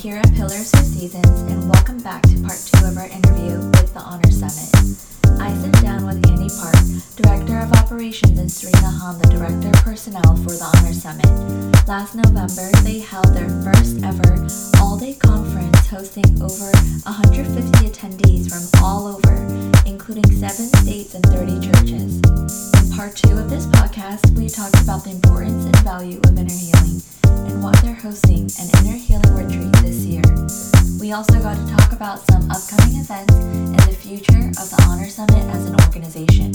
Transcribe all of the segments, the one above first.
here at Pillars for Seasons, and welcome back to part two of our interview with the Honor Summit. I sit down with Andy Park, Director of Operations, and Serena Hahn, the Director of Personnel for the Honor Summit. Last November, they held their first ever all day conference hosting over 150 attendees from all over, including seven states and 30 churches. In part two of this podcast, we talked about the importance and value of inner healing they're hosting an inner healing retreat this year. We also got to talk about some upcoming events and the future of the Honor Summit as an organization.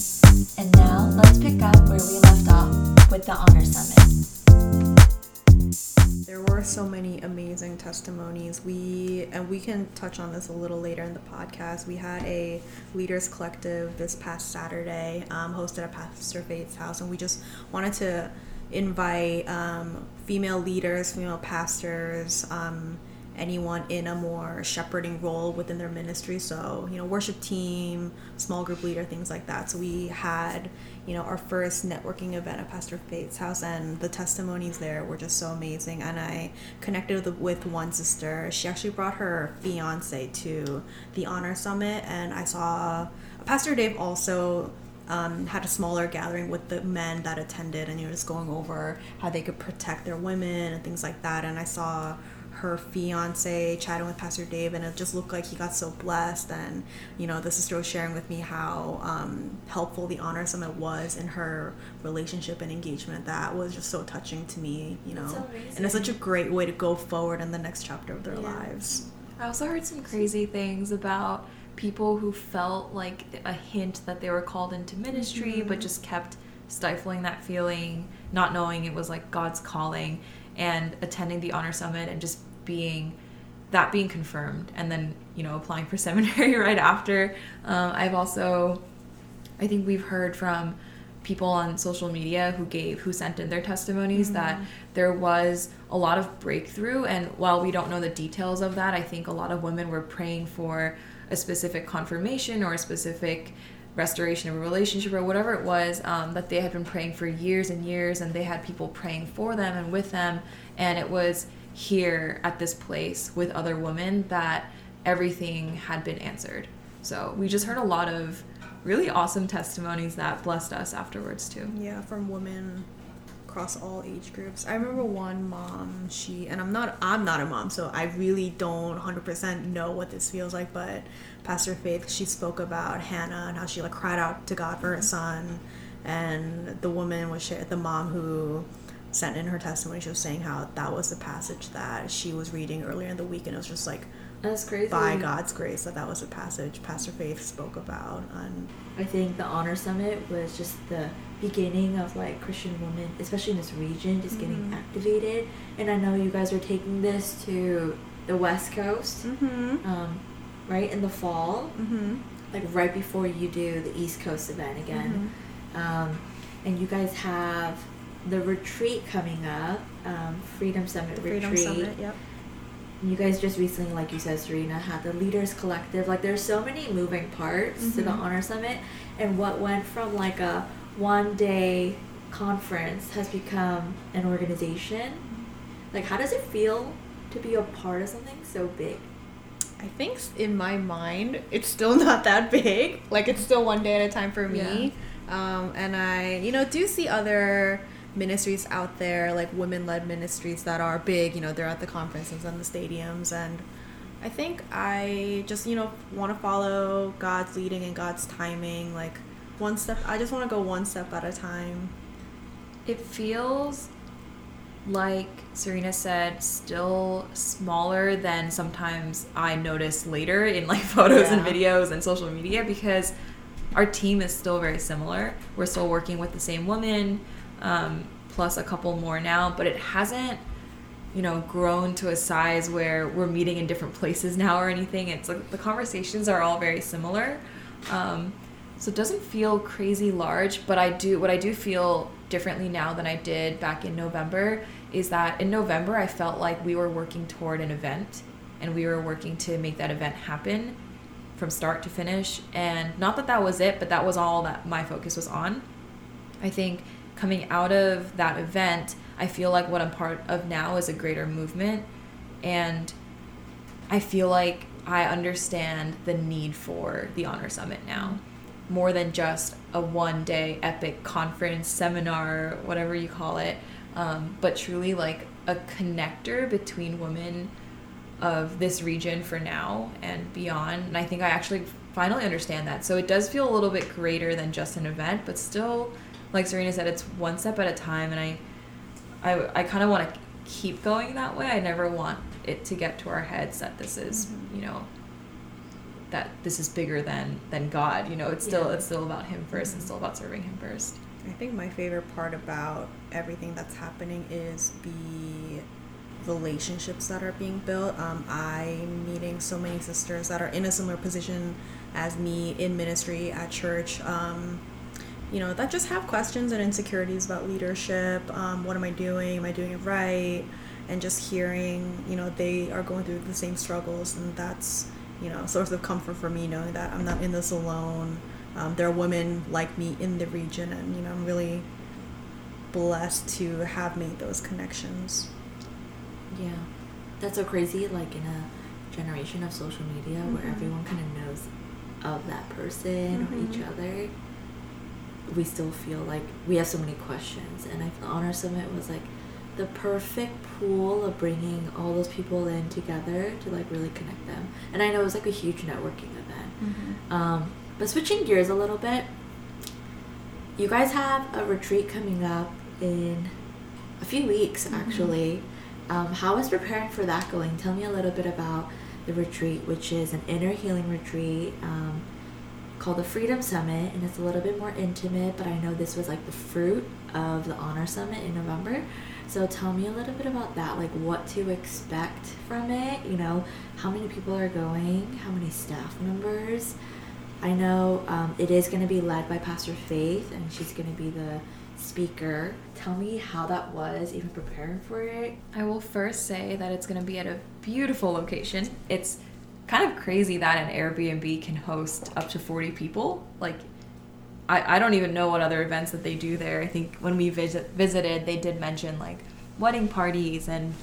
And now let's pick up where we left off with the Honor Summit. There were so many amazing testimonies. We and we can touch on this a little later in the podcast. We had a leaders collective this past Saturday, um, hosted at Pastor Faith's house, and we just wanted to invite um, female leaders, female pastors, um, anyone in a more shepherding role within their ministry. So, you know, worship team, small group leader, things like that. So we had, you know, our first networking event at Pastor Faith's house, and the testimonies there were just so amazing. And I connected with, with one sister. She actually brought her fiance to the Honor Summit, and I saw Pastor Dave also um, had a smaller gathering with the men that attended, and you know, just going over how they could protect their women and things like that. And I saw her fiance chatting with Pastor Dave, and it just looked like he got so blessed. And you know, the sister was sharing with me how um, helpful the honor summit was in her relationship and engagement. That was just so touching to me, you know, and it's such a great way to go forward in the next chapter of their yeah. lives. I also heard some crazy things about people who felt like a hint that they were called into ministry mm-hmm. but just kept stifling that feeling not knowing it was like god's calling and attending the honor summit and just being that being confirmed and then you know applying for seminary right after um, i've also i think we've heard from people on social media who gave who sent in their testimonies mm-hmm. that there was a lot of breakthrough and while we don't know the details of that i think a lot of women were praying for a specific confirmation or a specific restoration of a relationship or whatever it was um, that they had been praying for years and years and they had people praying for them and with them. And it was here at this place with other women that everything had been answered. So we just heard a lot of really awesome testimonies that blessed us afterwards too. Yeah from women across all age groups. I remember one mom, she and I'm not I'm not a mom, so I really don't 100% know what this feels like, but Pastor Faith, she spoke about Hannah and how she like cried out to God for her mm-hmm. son and the woman was share the mom who sent in her testimony she was saying how that was the passage that she was reading earlier in the week and it was just like that's crazy. By God's grace, that that was a passage Pastor Faith spoke about. And I think the Honor Summit was just the beginning of like Christian women, especially in this region, just getting mm-hmm. activated. And I know you guys are taking this to the West Coast, mm-hmm. um, right in the fall, mm-hmm. like right before you do the East Coast event again. Mm-hmm. Um, and you guys have the retreat coming up, um, Freedom Summit Freedom retreat. Summit, yep. You guys just recently, like you said, Serena, had the Leaders Collective. Like, there's so many moving parts to the mm-hmm. Honor Summit, and what went from like a one day conference has become an organization. Like, how does it feel to be a part of something so big? I think in my mind, it's still not that big. Like, it's still one day at a time for me. Yeah. Um, and I, you know, do see other ministries out there, like women led ministries that are big. You know, they're at the conferences and the stadiums. And I think I just, you know, want to follow God's leading and God's timing. Like, one step i just want to go one step at a time. It feels like serena said still smaller than sometimes i notice later in like photos yeah. and videos and social media because our team is still very similar. We're still working with the same woman um, plus a couple more now but it hasn't you know grown to a size where we're meeting in different places now or anything. It's like the conversations are all very similar. Um, so it doesn't feel crazy large, but I do what I do feel differently now than I did back in November is that in November I felt like we were working toward an event and we were working to make that event happen from start to finish and not that that was it, but that was all that my focus was on. I think coming out of that event, I feel like what I'm part of now is a greater movement and I feel like I understand the need for the Honor Summit now. More than just a one day epic conference, seminar, whatever you call it, um, but truly like a connector between women of this region for now and beyond. And I think I actually finally understand that. So it does feel a little bit greater than just an event, but still, like Serena said, it's one step at a time. And I, I, I kind of want to keep going that way. I never want it to get to our heads that this is, mm-hmm. you know, that this is bigger than than God. You know, it's still yeah. it's still about Him 1st mm-hmm. and still about serving Him first. I think my favorite part about everything that's happening is the relationships that are being built. Um, I'm meeting so many sisters that are in a similar position as me in ministry at church. Um, you know, that just have questions and insecurities about leadership. Um, what am I doing? Am I doing it right? And just hearing, you know, they are going through the same struggles, and that's, you know, source of comfort for me knowing that I'm not in this alone. Um, there are women like me in the region, and, you know, I'm really blessed to have made those connections. Yeah. That's so crazy, like in a generation of social media mm-hmm. where everyone kind of knows of that person mm-hmm. or each other we still feel like we have so many questions and i the honor summit was like the perfect pool of bringing all those people in together to like really connect them and i know it was like a huge networking event mm-hmm. um, but switching gears a little bit you guys have a retreat coming up in a few weeks mm-hmm. actually um, how is preparing for that going tell me a little bit about the retreat which is an inner healing retreat um, called the Freedom Summit, and it's a little bit more intimate, but I know this was like the fruit of the Honor Summit in November. So tell me a little bit about that, like what to expect from it, you know, how many people are going, how many staff members. I know um, it is going to be led by Pastor Faith, and she's going to be the speaker. Tell me how that was, even preparing for it. I will first say that it's going to be at a beautiful location. It's kind of crazy that an Airbnb can host up to 40 people. Like, I, I don't even know what other events that they do there. I think when we visit, visited, they did mention like wedding parties, and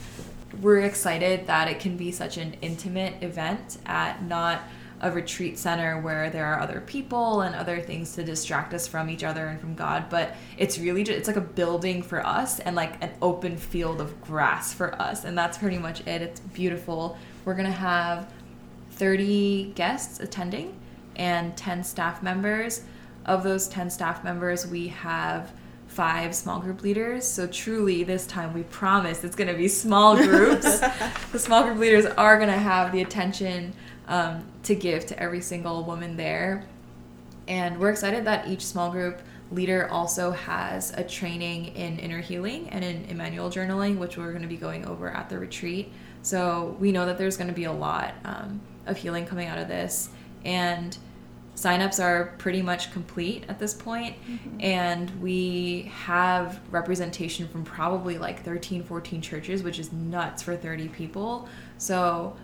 we're excited that it can be such an intimate event at not a retreat center where there are other people and other things to distract us from each other and from God. But it's really just, it's like a building for us and like an open field of grass for us. And that's pretty much it. It's beautiful. We're to have 30 guests attending and 10 staff members. Of those 10 staff members, we have five small group leaders. So truly, this time we promise it's going to be small groups. the small group leaders are going to have the attention um, to give to every single woman there. And we're excited that each small group leader also has a training in inner healing and in Emmanuel journaling, which we're going to be going over at the retreat. So we know that there's going to be a lot. Um, of healing coming out of this. And signups are pretty much complete at this point. Mm-hmm. And we have representation from probably like 13, 14 churches, which is nuts for 30 people. So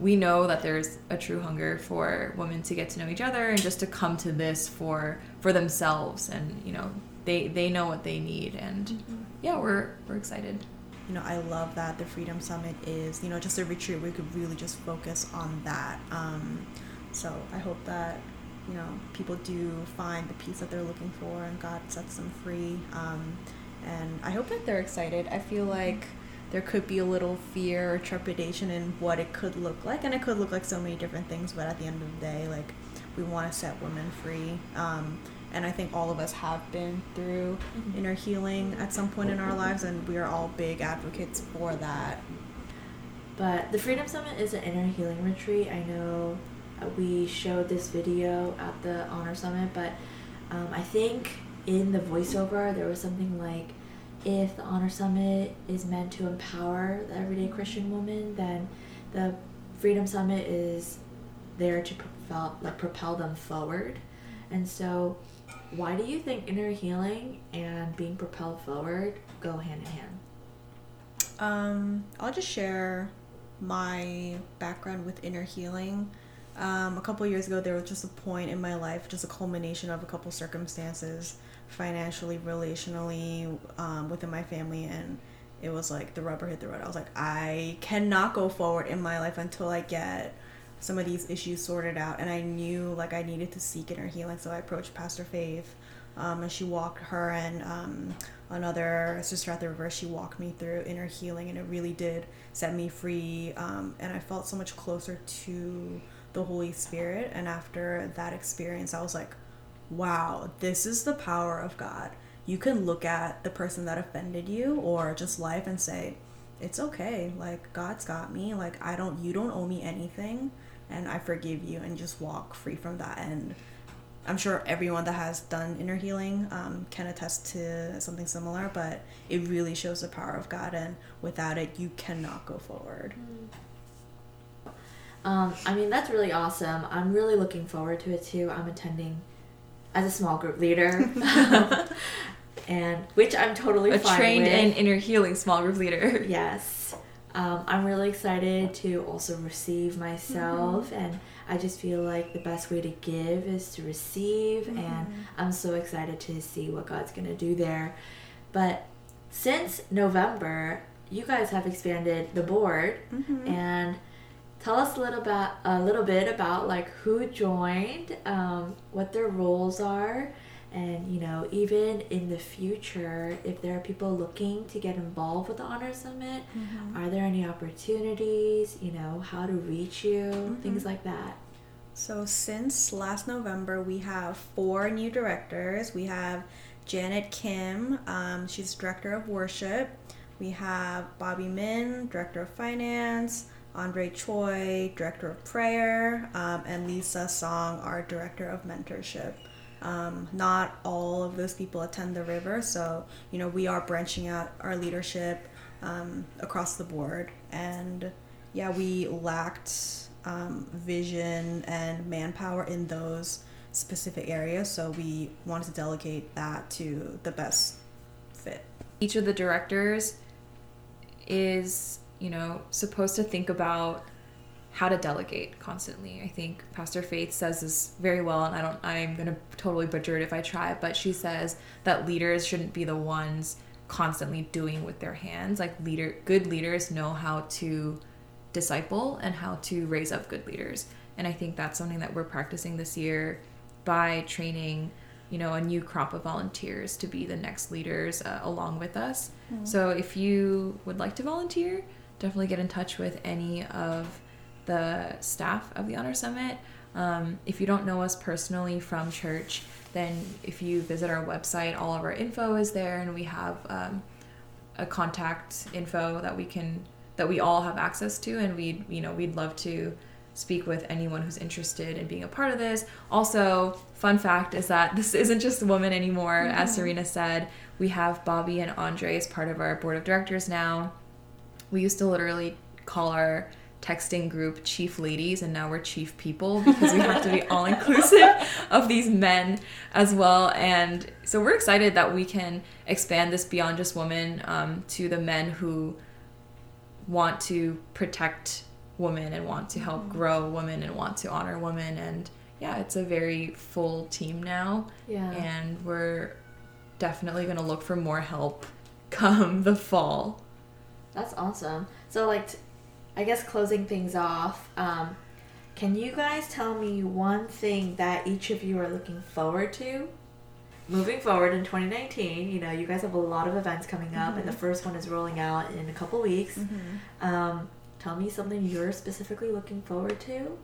we know that there's a true hunger for women to get to know each other and just to come to this for for themselves and you know they they know what they need and mm-hmm. yeah we're we're excited you know, I love that the Freedom Summit is, you know, just a retreat where we could really just focus on that. Um, so I hope that, you know, people do find the peace that they're looking for and God sets them free. Um, and I hope that they're excited. I feel like there could be a little fear or trepidation in what it could look like. And it could look like so many different things, but at the end of the day, like, we want to set women free. Um, and I think all of us have been through mm-hmm. inner healing at some point in our lives, and we are all big advocates for that. But the Freedom Summit is an inner healing retreat. I know we showed this video at the Honor Summit, but um, I think in the voiceover there was something like, if the Honor Summit is meant to empower the everyday Christian woman, then the Freedom Summit is there to propel, like, propel them forward. And so why do you think inner healing and being propelled forward go hand in hand? Um, I'll just share my background with inner healing. Um, a couple years ago, there was just a point in my life, just a culmination of a couple circumstances, financially, relationally, um, within my family, and it was like the rubber hit the road. I was like, I cannot go forward in my life until I get some of these issues sorted out. And I knew like I needed to seek inner healing. So I approached Pastor Faith, um, and she walked her and um, another sister at the river. She walked me through inner healing, and it really did set me free. Um, and I felt so much closer to the Holy Spirit. And after that experience, I was like, wow, this is the power of God you can look at the person that offended you or just life and say, it's okay. Like, God's got me. Like, I don't, you don't owe me anything. And I forgive you and just walk free from that. And I'm sure everyone that has done inner healing um, can attest to something similar, but it really shows the power of God. And without it, you cannot go forward. Um, I mean, that's really awesome. I'm really looking forward to it too. I'm attending as a small group leader. and which I'm totally a trained with. and inner healing small group leader. Yes. Um, I'm really excited to also receive myself, mm-hmm. and I just feel like the best way to give is to receive, mm-hmm. and I'm so excited to see what God's gonna do there. But since November, you guys have expanded the board, mm-hmm. and tell us a little bit a little bit about like who joined, um, what their roles are, and you know even in the future if there are people looking to get involved with the honor summit mm-hmm. are there any opportunities you know how to reach you mm-hmm. things like that so since last november we have four new directors we have janet kim um, she's director of worship we have bobby min director of finance andre choi director of prayer um, and lisa song our director of mentorship um, not all of those people attend the river, so you know we are branching out our leadership um, across the board, and yeah, we lacked um, vision and manpower in those specific areas, so we wanted to delegate that to the best fit. Each of the directors is you know supposed to think about how to delegate constantly. I think Pastor Faith says this very well, and I don't. I'm gonna totally butcher it if I try, but she says that leaders shouldn't be the ones constantly doing with their hands. Like leader, good leaders know how to disciple and how to raise up good leaders, and I think that's something that we're practicing this year by training you know a new crop of volunteers to be the next leaders uh, along with us mm-hmm. so if you would like to volunteer definitely get in touch with any of the staff of the Honor Summit. Um, if you don't know us personally from church, then if you visit our website, all of our info is there, and we have um, a contact info that we can that we all have access to, and we you know we'd love to speak with anyone who's interested in being a part of this. Also, fun fact is that this isn't just a woman anymore. Mm-hmm. As Serena said, we have Bobby and Andre as part of our board of directors now. We used to literally call our texting group chief ladies and now we're chief people because we have to be all inclusive of these men as well. And so we're excited that we can expand this beyond just women um, to the men who want to protect women and want to help mm-hmm. grow women and want to honor women. And yeah it's a very full team now. Yeah. And we're definitely going to look for more help come the fall that's awesome so like I guess closing things off, um, can you guys tell me one thing that each of you are looking forward to? Moving forward in 2019, you know, you guys have a lot of events coming up, mm-hmm. and the mm-hmm. first one is rolling out in a couple weeks. Mm-hmm. Um, tell me something you're specifically looking forward to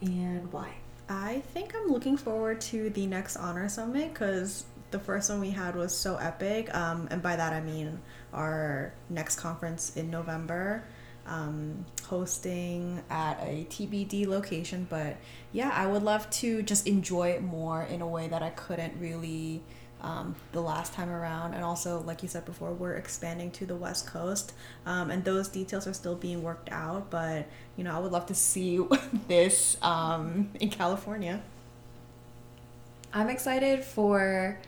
and why. I think I'm looking forward to the next Honor Summit because the first one we had was so epic. Um, and by that I mean our next conference in November um, hosting at a TBD location. But yeah, I would love to just enjoy it more in a way that I couldn't really um, the last time around. And also, like you said before, we're expanding to the West Coast, um, and those details are still being worked out. But you know, I would love to see this um, in California. I'm excited for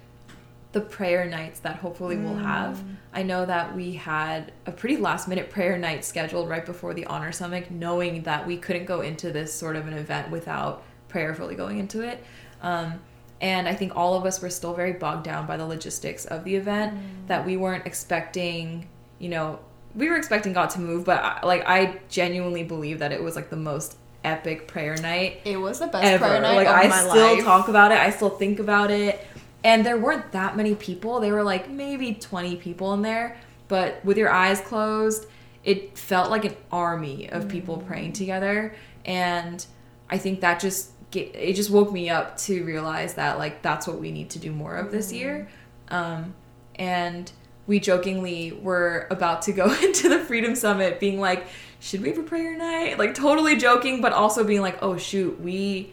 the prayer nights that hopefully mm. we'll have. Mm. I know that we had a pretty last minute prayer night scheduled right before the Honor Summit, knowing that we couldn't go into this sort of an event without prayerfully going into it. Um, and I think all of us were still very bogged down by the logistics of the event, mm. that we weren't expecting you know, we were expecting God to move, but I, like I genuinely believe that it was like the most epic prayer night It was the best ever. prayer night like I still life. talk about it. I still think about it. And there weren't that many people. There were like maybe 20 people in there, but with your eyes closed, it felt like an army of people Mm. praying together and I think that just it just woke me up to realize that like that's what we need to do more of this year. Um and we jokingly were about to go into the Freedom Summit being like, should we have a prayer night? Like totally joking, but also being like, oh shoot, we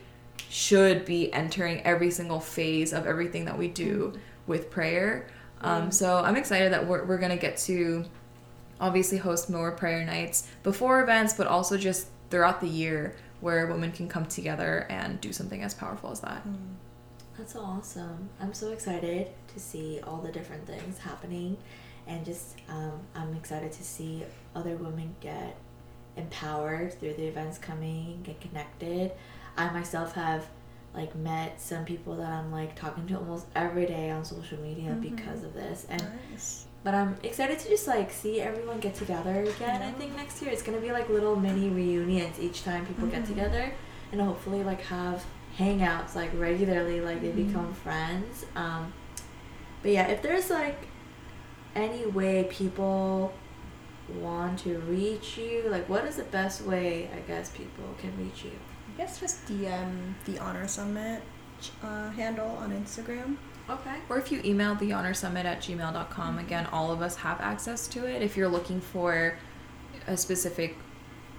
should be entering every single phase of everything that we do with prayer. Um, so I'm excited that we're, we're going to get to obviously host more prayer nights before events, but also just throughout the year where women can come together and do something as powerful as that. That's so awesome. I'm so excited to see all the different things happening and just um, I'm excited to see other women get empowered through the events coming, get connected. I myself have like met some people that I'm like talking to almost every day on social media mm-hmm. because of this and Nice. but I'm excited to just like see everyone get together again. I think next year it's gonna be like little mini reunions each time people get mm-hmm. together, and hopefully like have hangouts like regularly, like they mm-hmm. become friends. Um, but yeah, if there's like any way people want to reach you, like what is the best way I guess people can reach you? I guess just DM the Honor Summit uh, handle on Instagram. Okay. Or if you email the honor summit at gmail.com, again, all of us have access to it. If you're looking for a specific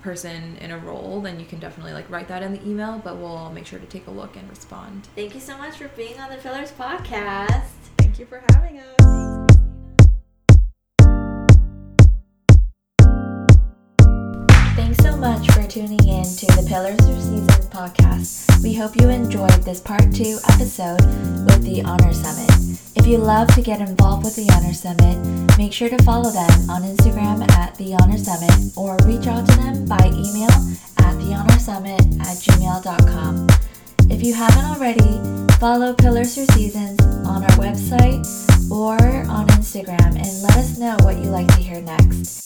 person in a role, then you can definitely like write that in the email, but we'll make sure to take a look and respond. Thank you so much for being on the Pillars podcast. Thank you for having us. Much for tuning in to the Pillars of Seasons podcast. We hope you enjoyed this part two episode with the Honor Summit. If you love to get involved with the Honor Summit, make sure to follow them on Instagram at the Honor Summit or reach out to them by email at thehonorsummit at gmail.com. If you haven't already, follow Pillars for Seasons on our website or on Instagram and let us know what you'd like to hear next.